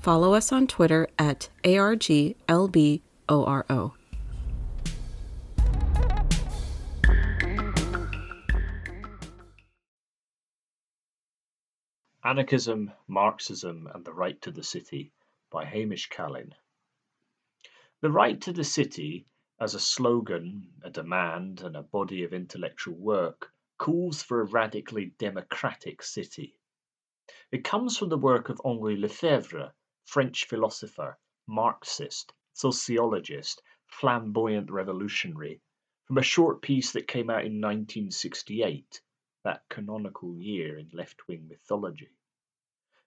follow us on Twitter at ARGLBORO. Anarchism, Marxism, and the Right to the City by Hamish Kallin. The right to the city, as a slogan, a demand, and a body of intellectual work, calls for a radically democratic city. It comes from the work of Henri Lefebvre, French philosopher, Marxist, sociologist, flamboyant revolutionary, from a short piece that came out in 1968, that canonical year in left wing mythology.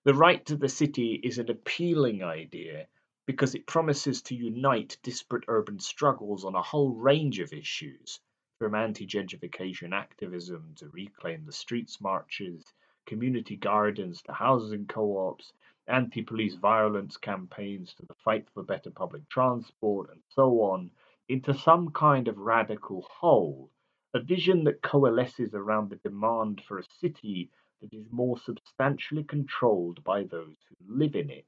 The right to the city is an appealing idea because it promises to unite disparate urban struggles on a whole range of issues, from anti gentrification activism to reclaim the streets marches, community gardens to housing co ops, anti police violence campaigns to the fight for better public transport, and so on, into some kind of radical whole, a vision that coalesces around the demand for a city that is more substantially controlled by those who live in it.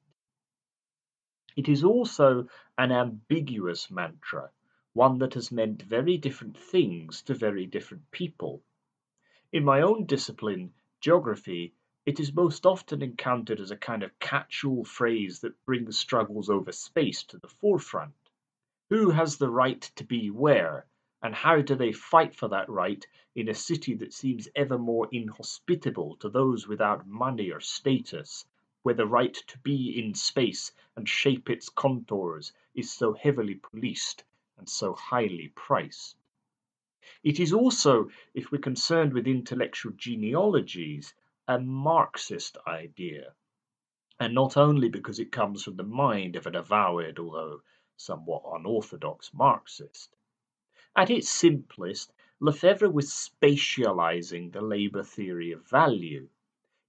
It is also an ambiguous mantra, one that has meant very different things to very different people. In my own discipline, geography, it is most often encountered as a kind of catch all phrase that brings struggles over space to the forefront. Who has the right to be where, and how do they fight for that right in a city that seems ever more inhospitable to those without money or status, where the right to be in space and shape its contours is so heavily policed and so highly priced. It is also, if we're concerned with intellectual genealogies, a Marxist idea, and not only because it comes from the mind of an avowed, although somewhat unorthodox Marxist. At its simplest, Lefebvre was spatializing the labor theory of value.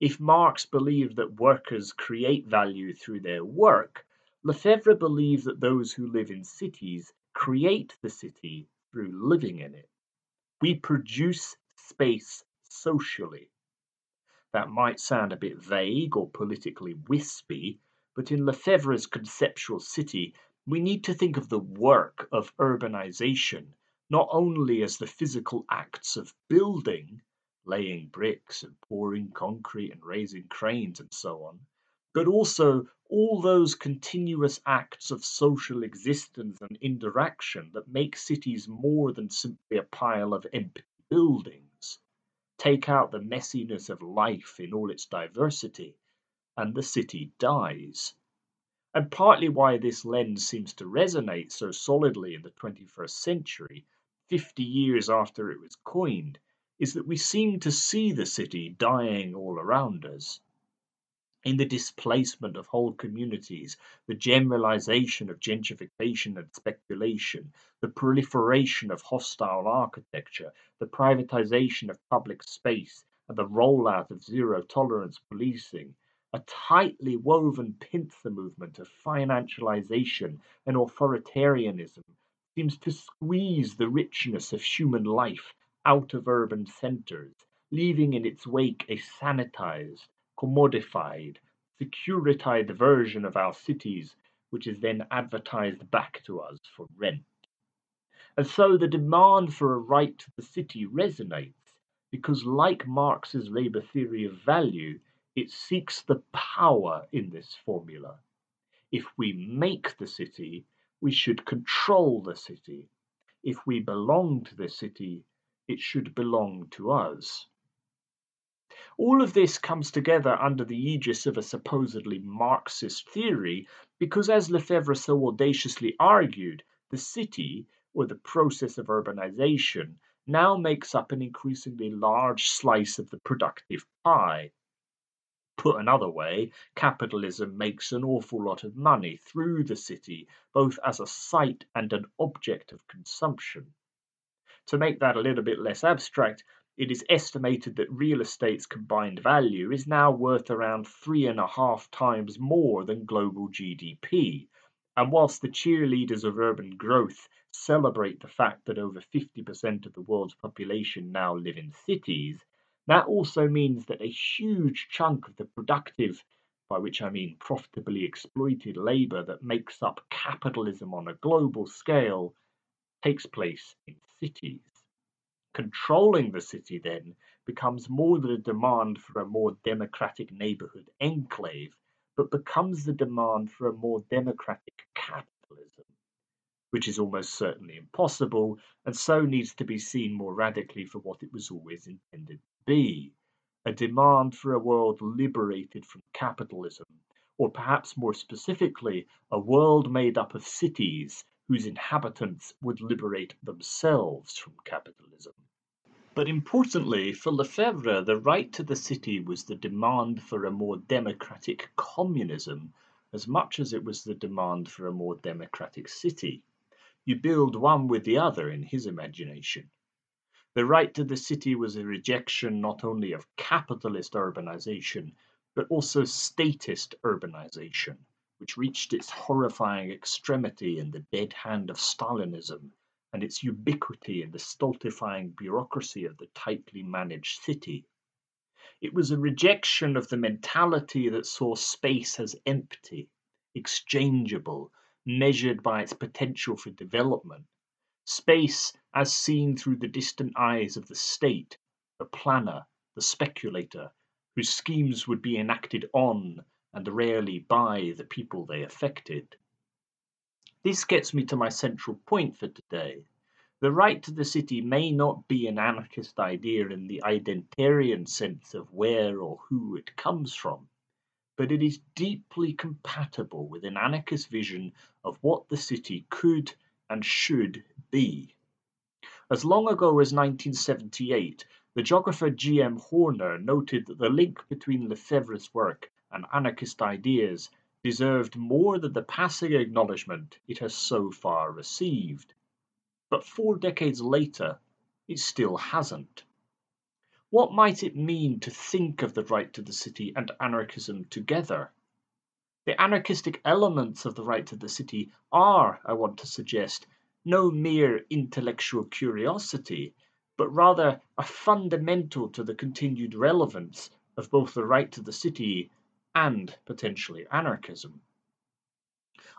If Marx believed that workers create value through their work, Lefebvre believed that those who live in cities create the city through living in it. We produce space socially. That might sound a bit vague or politically wispy, but in Lefebvre's conceptual city, we need to think of the work of urbanization not only as the physical acts of building, laying bricks and pouring concrete and raising cranes and so on, but also all those continuous acts of social existence and interaction that make cities more than simply a pile of empty buildings. Take out the messiness of life in all its diversity, and the city dies. And partly why this lens seems to resonate so solidly in the 21st century 50 years after it was coined, is that we seem to see the city dying all around us. In the displacement of whole communities, the generalization of gentrification and speculation, the proliferation of hostile architecture, the privatization of public space, and the rollout of zero tolerance policing, a tightly woven pincer movement of financialization and authoritarianism seems to squeeze the richness of human life out of urban centers, leaving in its wake a sanitized, commodified, securitized version of our cities, which is then advertised back to us for rent. And so the demand for a right to the city resonates because, like Marx's labor theory of value, it seeks the power in this formula. If we make the city, we should control the city. If we belong to the city, it should belong to us. All of this comes together under the aegis of a supposedly Marxist theory because, as Lefebvre so audaciously argued, the city, or the process of urbanization, now makes up an increasingly large slice of the productive pie. Put another way, capitalism makes an awful lot of money through the city, both as a site and an object of consumption. To make that a little bit less abstract, it is estimated that real estate's combined value is now worth around three and a half times more than global GDP. And whilst the cheerleaders of urban growth celebrate the fact that over 50% of the world's population now live in cities, that also means that a huge chunk of the productive, by which I mean profitably exploited labour that makes up capitalism on a global scale, takes place in cities. Controlling the city, then, becomes more than a demand for a more democratic neighbourhood enclave, but becomes the demand for a more democratic capitalism, which is almost certainly impossible, and so needs to be seen more radically for what it was always intended to be a demand for a world liberated from capitalism, or perhaps more specifically, a world made up of cities whose inhabitants would liberate themselves from capitalism. But importantly, for Lefebvre, the right to the city was the demand for a more democratic communism as much as it was the demand for a more democratic city. You build one with the other in his imagination. The right to the city was a rejection not only of capitalist urbanization, but also statist urbanization, which reached its horrifying extremity in the dead hand of Stalinism and its ubiquity in the stultifying bureaucracy of the tightly managed city. It was a rejection of the mentality that saw space as empty, exchangeable, measured by its potential for development. Space as seen through the distant eyes of the state, the planner, the speculator, whose schemes would be enacted on and rarely by the people they affected. This gets me to my central point for today. The right to the city may not be an anarchist idea in the identitarian sense of where or who it comes from, but it is deeply compatible with an anarchist vision of what the city could and should be. As long ago as 1978, the geographer G. M. Horner noted that the link between Lefebvre's work and anarchist ideas deserved more than the passing acknowledgement it has so far received. But four decades later, it still hasn't. What might it mean to think of the right to the city and anarchism together? The anarchistic elements of the right to the city are, I want to suggest, no mere intellectual curiosity, but rather a fundamental to the continued relevance of both the right to the city and potentially anarchism.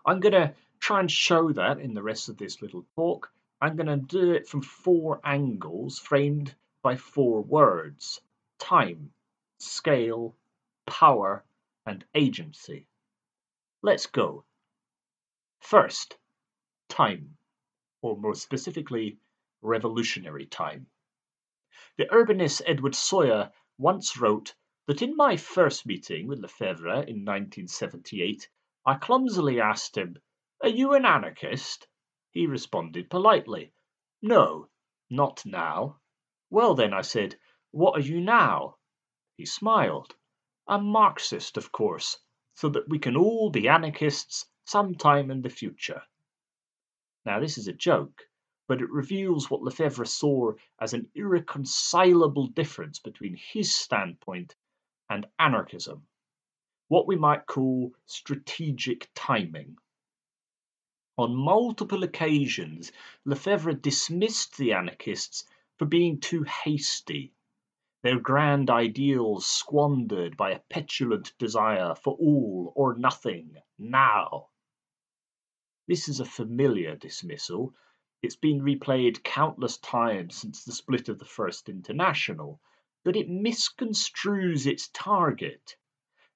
I'm going to try and show that in the rest of this little talk. I'm going to do it from four angles framed by four words time, scale, power, and agency. Let's go. First, time, or more specifically, revolutionary time. The urbanist Edward Soja once wrote that in my first meeting with Lefebvre in 1978, I clumsily asked him, Are you an anarchist? He responded politely, No, not now. Well then, I said, What are you now? He smiled. A Marxist, of course, so that we can all be anarchists sometime in the future. Now, this is a joke, but it reveals what Lefebvre saw as an irreconcilable difference between his standpoint and anarchism, what we might call strategic timing. On multiple occasions, Lefebvre dismissed the anarchists for being too hasty, their grand ideals squandered by a petulant desire for all or nothing now. This is a familiar dismissal. It's been replayed countless times since the split of the First International, but it misconstrues its target.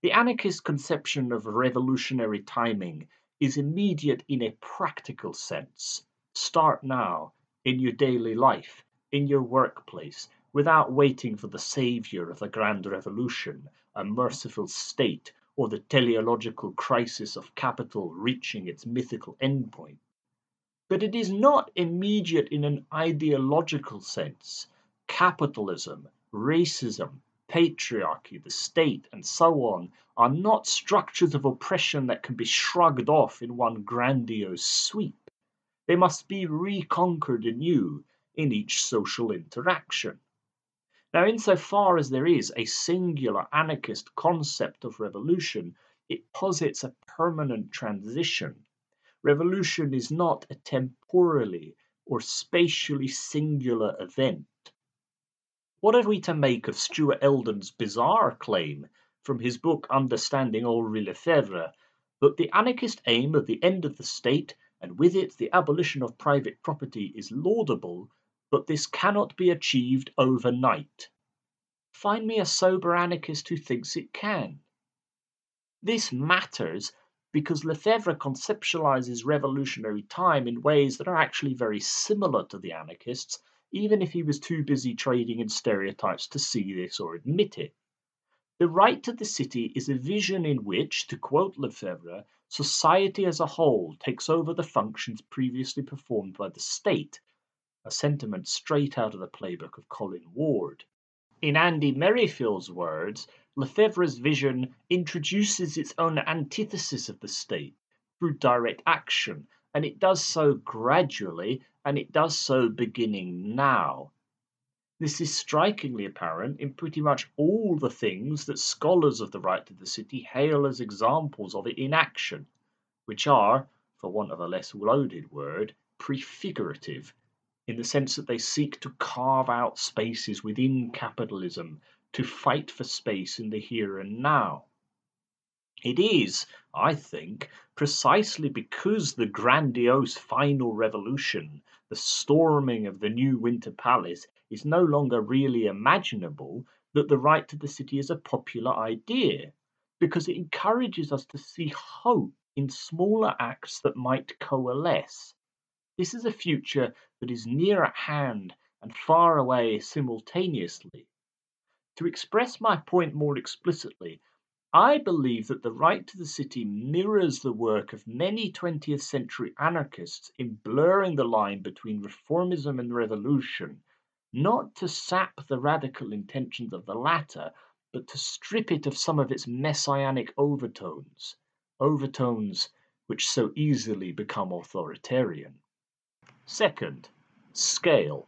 The anarchist conception of revolutionary timing is immediate in a practical sense. Start now, in your daily life, in your workplace, without waiting for the savior of the grand revolution, a merciful state, or the teleological crisis of capital reaching its mythical endpoint. But it is not immediate in an ideological sense. Capitalism, racism, patriarchy, the state, and so on, are not structures of oppression that can be shrugged off in one grandiose sweep. They must be reconquered anew in each social interaction. Now, insofar as there is a singular anarchist concept of revolution, it posits a permanent transition. Revolution is not a temporally or spatially singular event. What are we to make of Stuart Elden's bizarre claim from his book Understanding Henri Lefebvre that the anarchist aim of the end of the state and with it the abolition of private property is laudable but this cannot be achieved overnight. Find me a sober anarchist who thinks it can. This matters because Lefebvre conceptualizes revolutionary time in ways that are actually very similar to the anarchists, even if he was too busy trading in stereotypes to see this or admit it. The right to the city is a vision in which, to quote Lefebvre, society as a whole takes over the functions previously performed by the state a sentiment straight out of the playbook of Colin Ward. In Andy Merrifield's words, Lefebvre's vision introduces its own antithesis of the state through direct action, and it does so gradually, and it does so beginning now. This is strikingly apparent in pretty much all the things that scholars of the right to the city hail as examples of it in action, which are, for want of a less loaded word, prefigurative in the sense that they seek to carve out spaces within capitalism to fight for space in the here and now. It is, I think, precisely because the grandiose final revolution, the storming of the new Winter Palace, is no longer really imaginable that the right to the city is a popular idea, because it encourages us to see hope in smaller acts that might coalesce. This is a future that is near at hand and far away simultaneously. To express my point more explicitly, I believe that the right to the city mirrors the work of many 20th century anarchists in blurring the line between reformism and revolution, not to sap the radical intentions of the latter, but to strip it of some of its messianic overtones, overtones which so easily become authoritarian. Second, scale.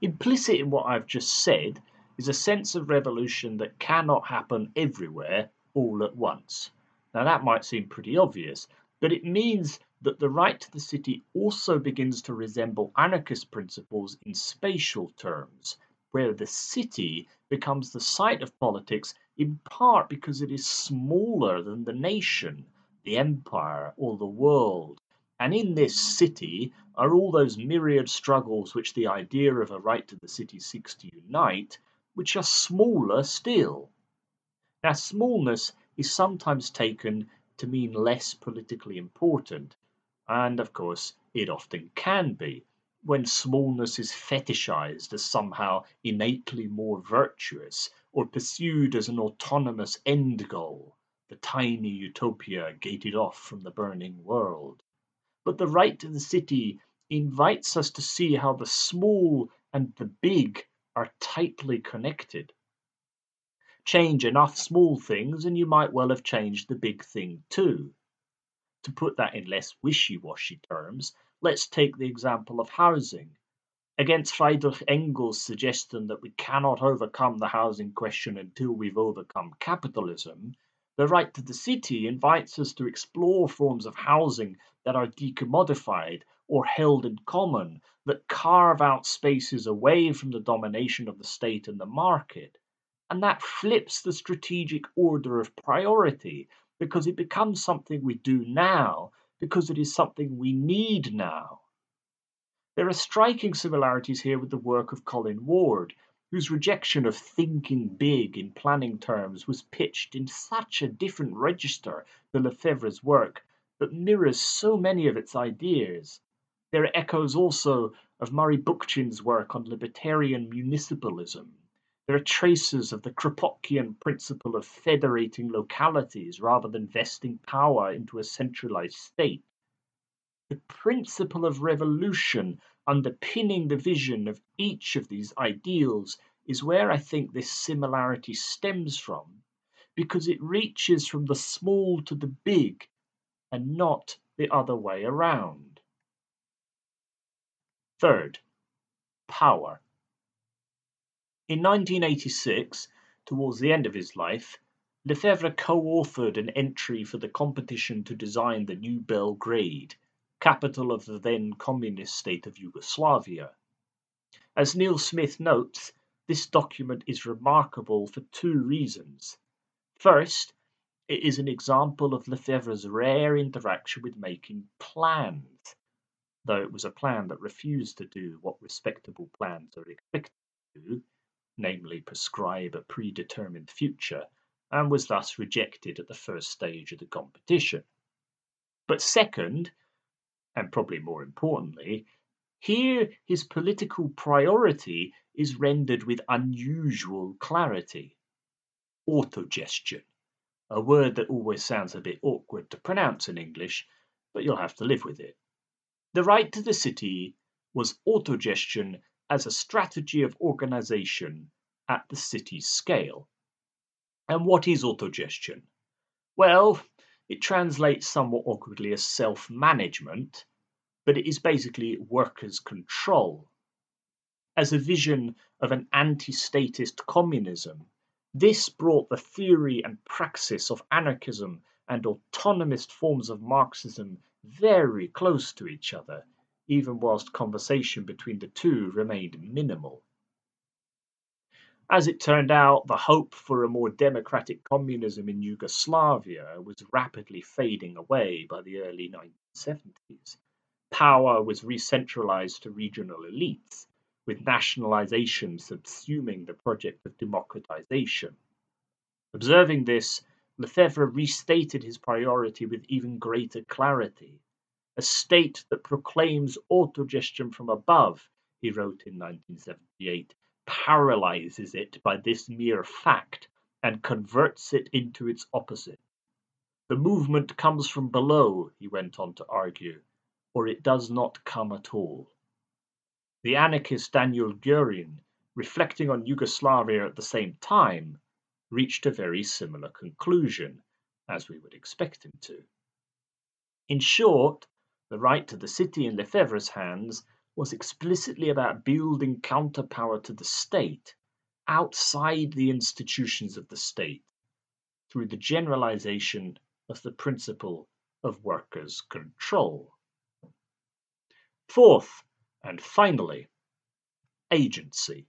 Implicit in what I've just said is a sense of revolution that cannot happen everywhere all at once. Now, that might seem pretty obvious, but it means that the right to the city also begins to resemble anarchist principles in spatial terms, where the city becomes the site of politics in part because it is smaller than the nation, the empire, or the world, and in this city are all those myriad struggles which the idea of a right to the city seeks to unite, which are smaller still. Now, smallness is sometimes taken to mean less politically important, and of course, it often can be when smallness is fetishized as somehow innately more virtuous or pursued as an autonomous end goal, the tiny utopia gated off from the burning world. But the right to the city invites us to see how the small and the big are tightly connected. Change enough small things, and you might well have changed the big thing too. To put that in less wishy washy terms, let's take the example of housing. Against Friedrich Engels' suggestion that we cannot overcome the housing question until we've overcome capitalism, the right to the city invites us to explore forms of housing that are decommodified or held in common, that carve out spaces away from the domination of the state and the market. And that flips the strategic order of priority because it becomes something we do now because it is something we need now. There are striking similarities here with the work of Colin Ward, whose rejection of thinking big in planning terms was pitched in such a different register than Lefebvre's work that mirrors so many of its ideas. There are echoes also of Murray Bookchin's work on libertarian municipalism. There are traces of the Kropotkian principle of federating localities rather than vesting power into a centralized state. The principle of revolution underpinning the vision of each of these ideals is where I think this similarity stems from, because it reaches from the small to the big and not the other way around. Third, power. In 1986, towards the end of his life, Lefebvre co-authored an entry for the competition to design the new Belgrade, capital of the then communist state of Yugoslavia. As Neil Smith notes, this document is remarkable for two reasons. First, it is an example of Lefebvre's rare interaction with making plans, though it was a plan that refused to do what respectable plans are expected to do, namely prescribe a predetermined future and was thus rejected at the first stage of the competition. But second, and probably more importantly, here his political priority is rendered with unusual clarity. Autogestion, a word that always sounds a bit awkward to pronounce in English, but you'll have to live with it. The right to the city was autogestion as a strategy of organization at the city's scale. And what is autogestion? Well, it translates somewhat awkwardly as self management, but it is basically workers' control. As a vision of an anti statist communism, this brought the theory and praxis of anarchism and autonomist forms of Marxism very close to each other, even whilst conversation between the two remained minimal. As it turned out, the hope for a more democratic communism in Yugoslavia was rapidly fading away by the early 1970s. Power was re-centralized to regional elites, with nationalization subsuming the project of democratization. Observing this, Lefebvre restated his priority with even greater clarity. A state that proclaims autogestion from above, he wrote in 1978, paralyzes it by this mere fact and converts it into its opposite. The movement comes from below, he went on to argue, or it does not come at all. The anarchist Daniel Guerin, reflecting on Yugoslavia at the same time, reached a very similar conclusion, as we would expect him to. In short, the right to the city in Lefebvre's hands was explicitly about building counterpower to the state outside the institutions of the state through the generalization of the principle of workers' control. Fourth, and finally, agency,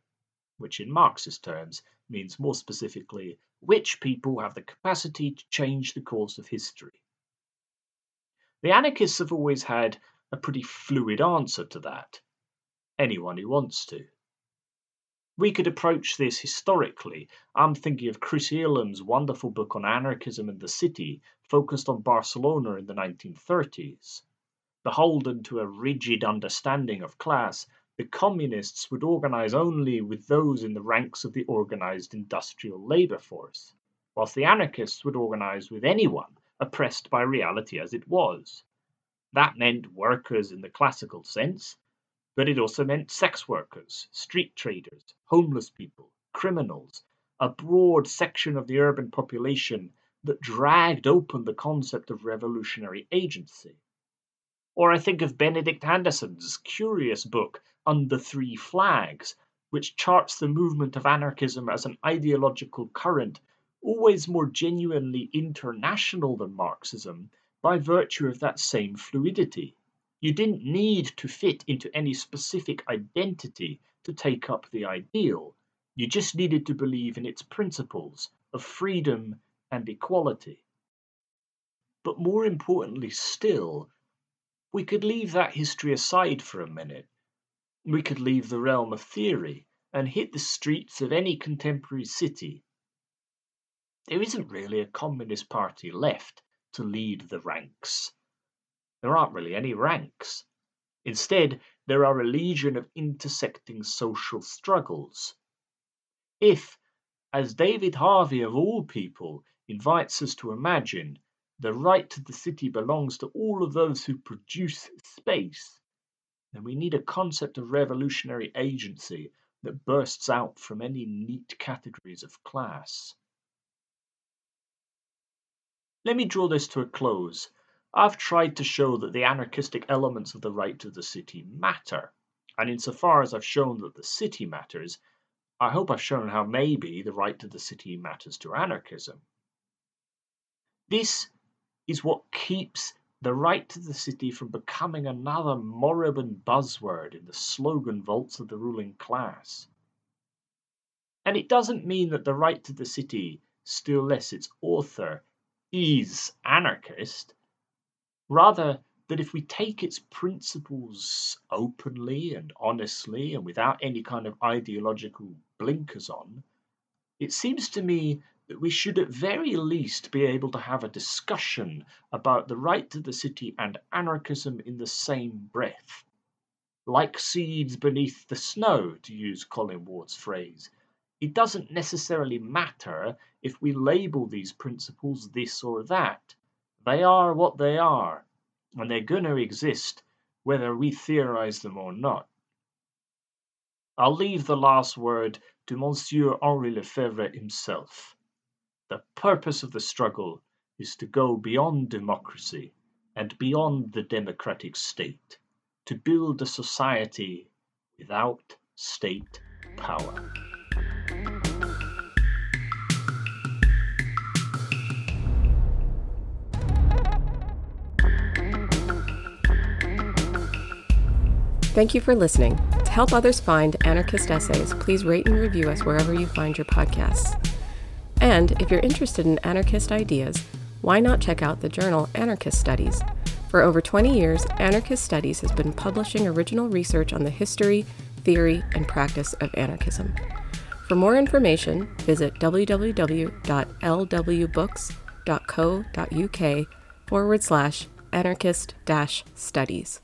which in Marxist terms means more specifically which people have the capacity to change the course of history. The anarchists have always had a pretty fluid answer to that. Anyone who wants to. We could approach this historically. I'm thinking of Chris Ealham's wonderful book on anarchism in the city, focused on Barcelona in the 1930s. Beholden to a rigid understanding of class, the communists would organize only with those in the ranks of the organized industrial labor force, whilst the anarchists would organize with anyone oppressed by reality as it was. That meant workers in the classical sense, but it also meant sex workers, street traders, homeless people, criminals, a broad section of the urban population that dragged open the concept of revolutionary agency. Or I think of Benedict Anderson's curious book, Under Three Flags, which charts the movement of anarchism as an ideological current always more genuinely international than Marxism by virtue of that same fluidity. You didn't need to fit into any specific identity to take up the ideal. You just needed to believe in its principles of freedom and equality. But more importantly still, we could leave that history aside for a minute. We could leave the realm of theory and hit the streets of any contemporary city. There isn't really a Communist Party left to lead the ranks. There aren't really any ranks. Instead, there are a legion of intersecting social struggles. If, as David Harvey of all people invites us to imagine, the right to the city belongs to all of those who produce space, then we need a concept of revolutionary agency that bursts out from any neat categories of class. Let me draw this to a close. I've tried to show that the anarchistic elements of the right to the city matter, and insofar as I've shown that the city matters, I hope I've shown how maybe the right to the city matters to anarchism. This is what keeps the right to the city from becoming another moribund buzzword in the slogan vaults of the ruling class. And it doesn't mean that the right to the city, still less its author, is anarchist. Rather, that if we take its principles openly and honestly and without any kind of ideological blinkers on, it seems to me that we should at very least be able to have a discussion about the right to the city and anarchism in the same breath. Like seeds beneath the snow, to use Colin Ward's phrase, it doesn't necessarily matter if we label these principles this or that. They are what they are, and they're going to exist whether we theorize them or not. I'll leave the last word to Monsieur Henri Lefebvre himself. The purpose of the struggle is to go beyond democracy and beyond the democratic state, to build a society without state power. Thank you for listening. To help others find anarchist essays, please rate and review us wherever you find your podcasts. And if you're interested in anarchist ideas, why not check out the journal Anarchist Studies? For over 20 years, Anarchist Studies has been publishing original research on the history, theory, and practice of anarchism. For more information, visit www.lwbooks.co.uk forward slash anarchist studies.